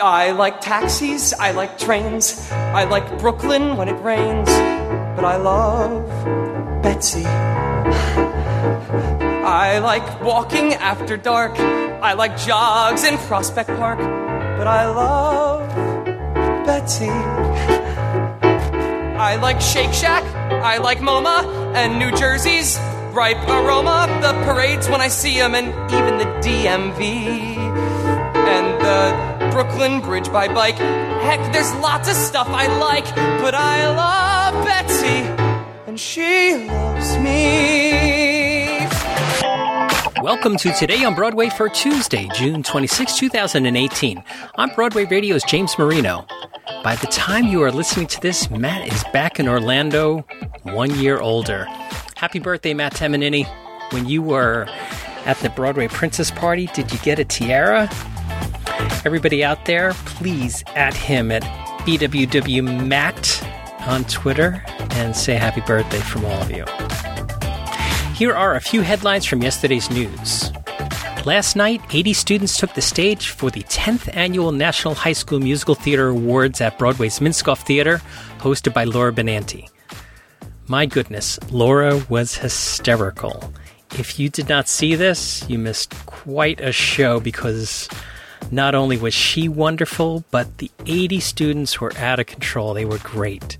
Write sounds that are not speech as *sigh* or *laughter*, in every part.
I like taxis, I like trains, I like Brooklyn when it rains, but I love Betsy. I like walking after dark, I like jogs in Prospect Park, but I love Betsy. I like Shake Shack, I like MoMA, and New Jersey's ripe aroma, the parades when I see them, and even the DMV. And the Brooklyn Bridge by bike. Heck, there's lots of stuff I like, but I love Betsy, and she loves me. Welcome to Today on Broadway for Tuesday, June 26, 2018. I'm Broadway Radio's James Marino. By the time you are listening to this, Matt is back in Orlando, one year older. Happy birthday, Matt Tamanini. When you were at the Broadway Princess Party, did you get a tiara? Everybody out there, please at him at BWWMatt on Twitter and say happy birthday from all of you. Here are a few headlines from yesterday's news. Last night, 80 students took the stage for the 10th annual National High School Musical Theater Awards at Broadway's Minskoff Theater, hosted by Laura Benanti. My goodness, Laura was hysterical. If you did not see this, you missed quite a show because not only was she wonderful, but the 80 students were out of control. They were great.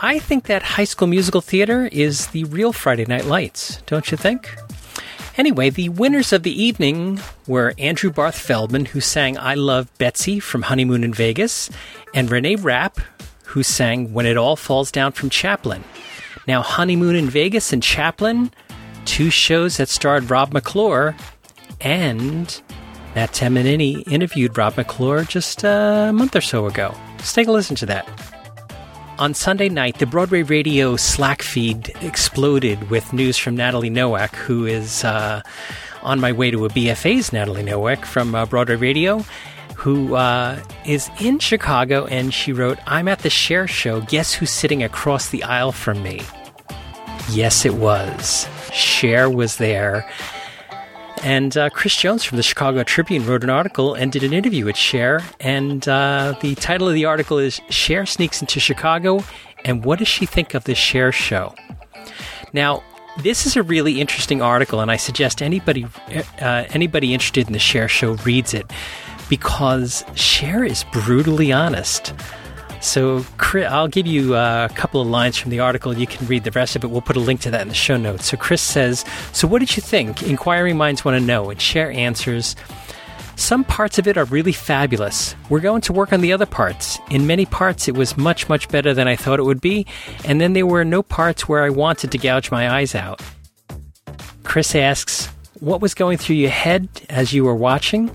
I think that High School Musical Theater is the real Friday Night Lights, don't you think? Anyway, the winners of the evening were Andrew Barth Feldman, who sang I Love Betsy from Honeymoon in Vegas, and Renee Rapp, who sang When It All Falls Down from Chaplin. Now, Honeymoon in Vegas and Chaplin, two shows that starred Rob McClure, and Matt Tamanini interviewed Rob McClure just a month or so ago. Let's take a listen to that. On Sunday night, the Broadway Radio Slack feed exploded with news from Natalie Nowak, who is uh, on my way to a BFA's Natalie Nowak from uh, Broadway Radio, who uh, is in Chicago, and she wrote, I'm at the Cher show. Guess who's sitting across the aisle from me? Yes, it was. Cher was there. And uh, Chris Jones from the Chicago Tribune wrote an article and did an interview with Cher. And uh, the title of the article is Cher Sneaks into Chicago and What Does She Think of the Cher Show? Now, this is a really interesting article, and I suggest anybody uh, anybody interested in the Cher Show reads it because Cher is brutally honest. So Chris, I'll give you uh, a couple of lines from the article. You can read the rest of it. We'll put a link to that in the show notes. So Chris says, So what did you think? Inquiring minds want to know. And Cher answers, Some parts of it are really fabulous. We're going to work on the other parts. In many parts, it was much, much better than I thought it would be. And then there were no parts where I wanted to gouge my eyes out. Chris asks, What was going through your head as you were watching?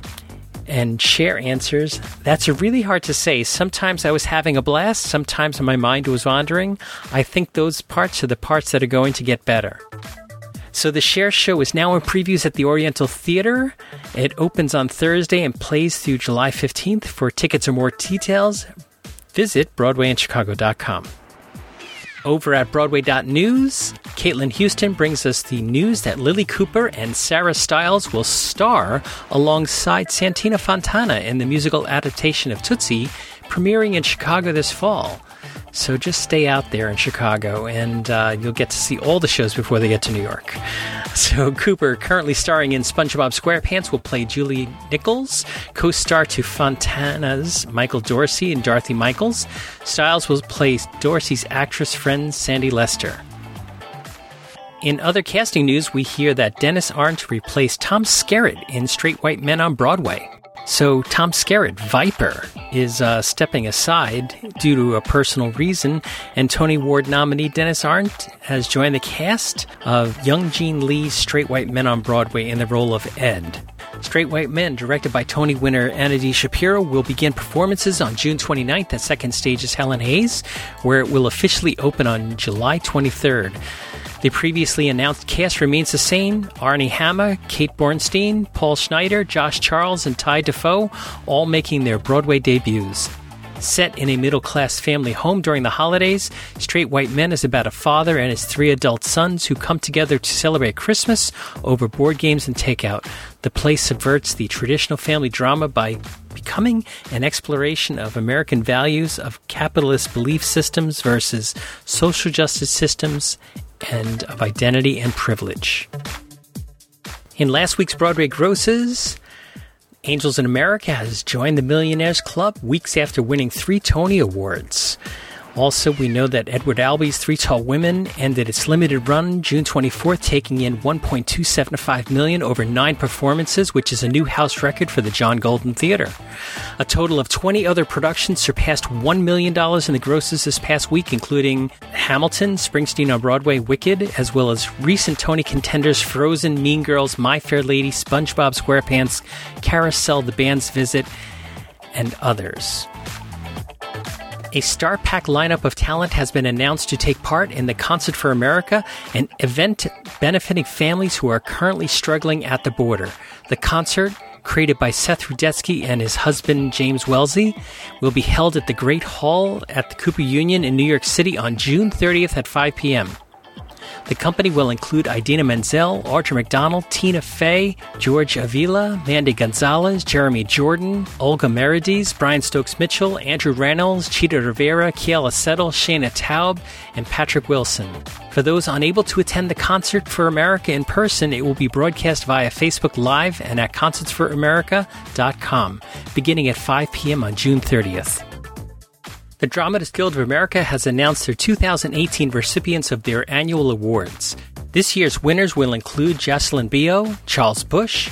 And Cher answers, That's really hard to say. Sometimes I was having a blast, sometimes my mind was wandering. I think those parts are the parts that are going to get better. So the Cher show is now in previews at the Oriental Theater. It opens on Thursday and plays through July 15th. For tickets or more details, visit BroadwayInChicago.com. Over at Broadway.news, Caitlin Huston brings us the news that Lilli Cooper and Sarah Stiles will star alongside Santino Fontana in the musical adaptation of Tootsie, premiering in Chicago this fall. So just stay out there in Chicago and uh, you'll get to see all the shows before they get to New York. *laughs* So Cooper, currently starring in SpongeBob SquarePants, will play Julie Nichols, co-star to Fontana's Michael Dorsey and Dorothy Michaels. Stiles will play Dorsey's actress friend Sandy Lester. In other casting news, we hear that Denis Arndt replaced Tom Skerritt in Straight White Men on Broadway. So Tom Skerritt, Viper, is uh, stepping aside due to a personal reason, and Tony Award nominee Denis Arndt has joined the cast of Young Jean Lee's Straight White Men on Broadway in the role of Ed. Straight White Men, directed by Tony winner Anna D. Shapiro, will begin performances on June 29th at Second Stage's Helen Hayes, where it will officially open on July 23rd. The previously announced cast remains the same Armie Hammer, Kate Bornstein, Paul Schneider, Josh Charles, and Ty Defoe, all making their Broadway debuts. Set in a middle class family home during the holidays, Straight White Men is about a father and his three adult sons who come together to celebrate Christmas over board games and takeout. The play subverts the traditional family drama by Becoming, an exploration of American values of capitalist belief systems versus social justice systems and of identity and privilege. In last week's Broadway grosses, Angels in America has joined the Millionaires Club weeks after winning three Tony Awards. Also, we know that Edward Albee's Three Tall Women ended its limited run June 24th, taking in 1.275 million over nine performances, which is a new house record for the John Golden Theater. A total of 20 other productions surpassed $1 million in the grosses this past week, including Hamilton, Springsteen on Broadway, Wicked, as well as recent Tony contenders Frozen, Mean Girls, My Fair Lady, SpongeBob SquarePants, Carousel, The Band's Visit, and others. A star pack lineup of talent has been announced to take part in the Concert for America, an event benefiting families who are currently struggling at the border. The concert, created by Seth Rudetsky and his husband James Wesley, will be held at the Great Hall at the Cooper Union in New York City on June 30th at 5 p.m. The company will include Idina Menzel, Audra McDonald, Tina Fey, George Avila, Mandy Gonzalez, Jeremy Jordan, Olga Merediz, Brian Stokes Mitchell, Andrew Reynolds, Chita Rivera, Keala Settle, Shana Taub, and Patrick Wilson. For those unable to attend the Concert for America in person, it will be broadcast via Facebook Live and at concertsforamerica.com, beginning at 5 p.m. on June 30th. The Dramatist Guild of America has announced their 2018 recipients of their annual awards. This year's winners will include Jocelyn Bioh, Charles Busch,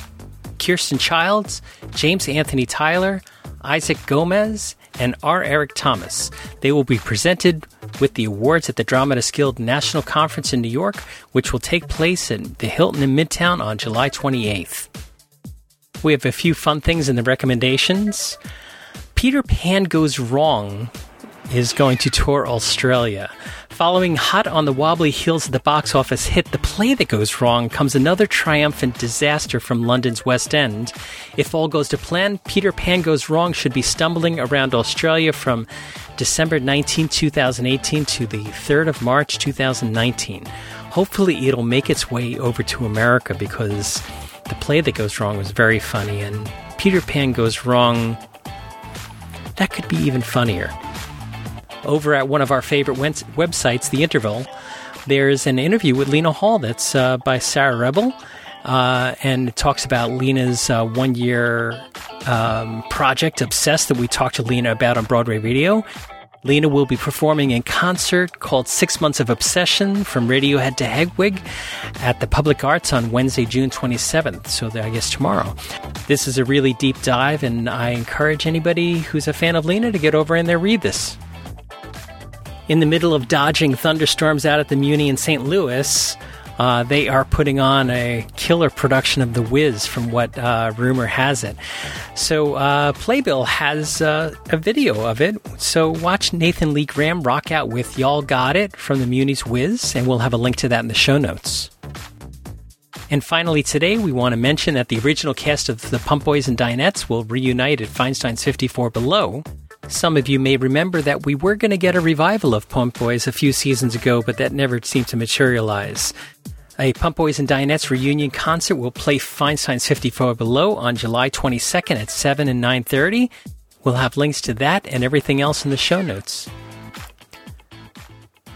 Kirsten Childs, James Anthony Tyler, Isaac Gomez, and R. Eric Thomas. They will be presented with the awards at the Dramatists Guild National Conference in New York, which will take place at the Hilton in Midtown on July 28th. We have a few fun things in the recommendations. Peter Pan Goes Wrong is going to tour Australia. Following Hot on the Wobbly Heels of the box office hit The Play That Goes Wrong comes another triumphant disaster from London's West End. If all goes to plan, Peter Pan Goes Wrong should be stumbling around Australia from December 19, 2018 to the 3rd of March 2019. Hopefully, it'll make its way over to America because The Play That Goes Wrong was very funny, and Peter Pan Goes Wrong, that could be even funnier over at one of our favorite websites, The Interval, there's an interview with Lena Hall that's uh, by Sarah Rebel. Uh, and it talks about Lena's uh, one year um, project, Obsessed, that we talked to Lena about on Broadway Radio. Lena will be performing in concert called Six Months of Obsession from Radiohead to Hedwig at the Public Arts on Wednesday, June 27th. So, I guess tomorrow. This is a really deep dive, and I encourage anybody who's a fan of Lena to get over in there read this in the middle of dodging thunderstorms out at the Muni in St. Louis, uh, they are putting on a killer production of The Wiz, from what uh, rumor has it. So, uh, Playbill has uh, a video of it. So, watch Nathan Lee Graham rock out with Y'all Got It from the Muni's Wiz, and we'll have a link to that in the show notes. And finally, today we want to mention that the original cast of the Pump Boys and Dinettes will reunite at Feinstein's 54 Below some of you may remember that we were going to get a revival of Pump Boys a few seasons ago, but that never seemed to materialize. A Pump Boys and Dinettes reunion concert will play Feinstein's 54 Below on July 22nd at 7 and 9.30. We'll have links to that and everything else in the show notes.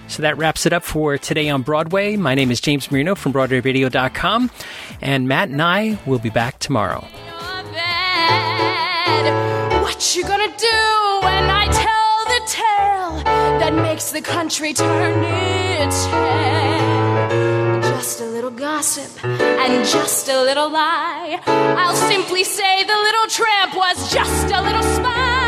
So that wraps it up for today on Broadway. My name is James Marino from BroadwayRadio.com, and Matt and I will be back tomorrow. What you gonna do that makes the country turn its head? Just a little gossip and just a little lie. I'll simply say the little tramp was just a little spy.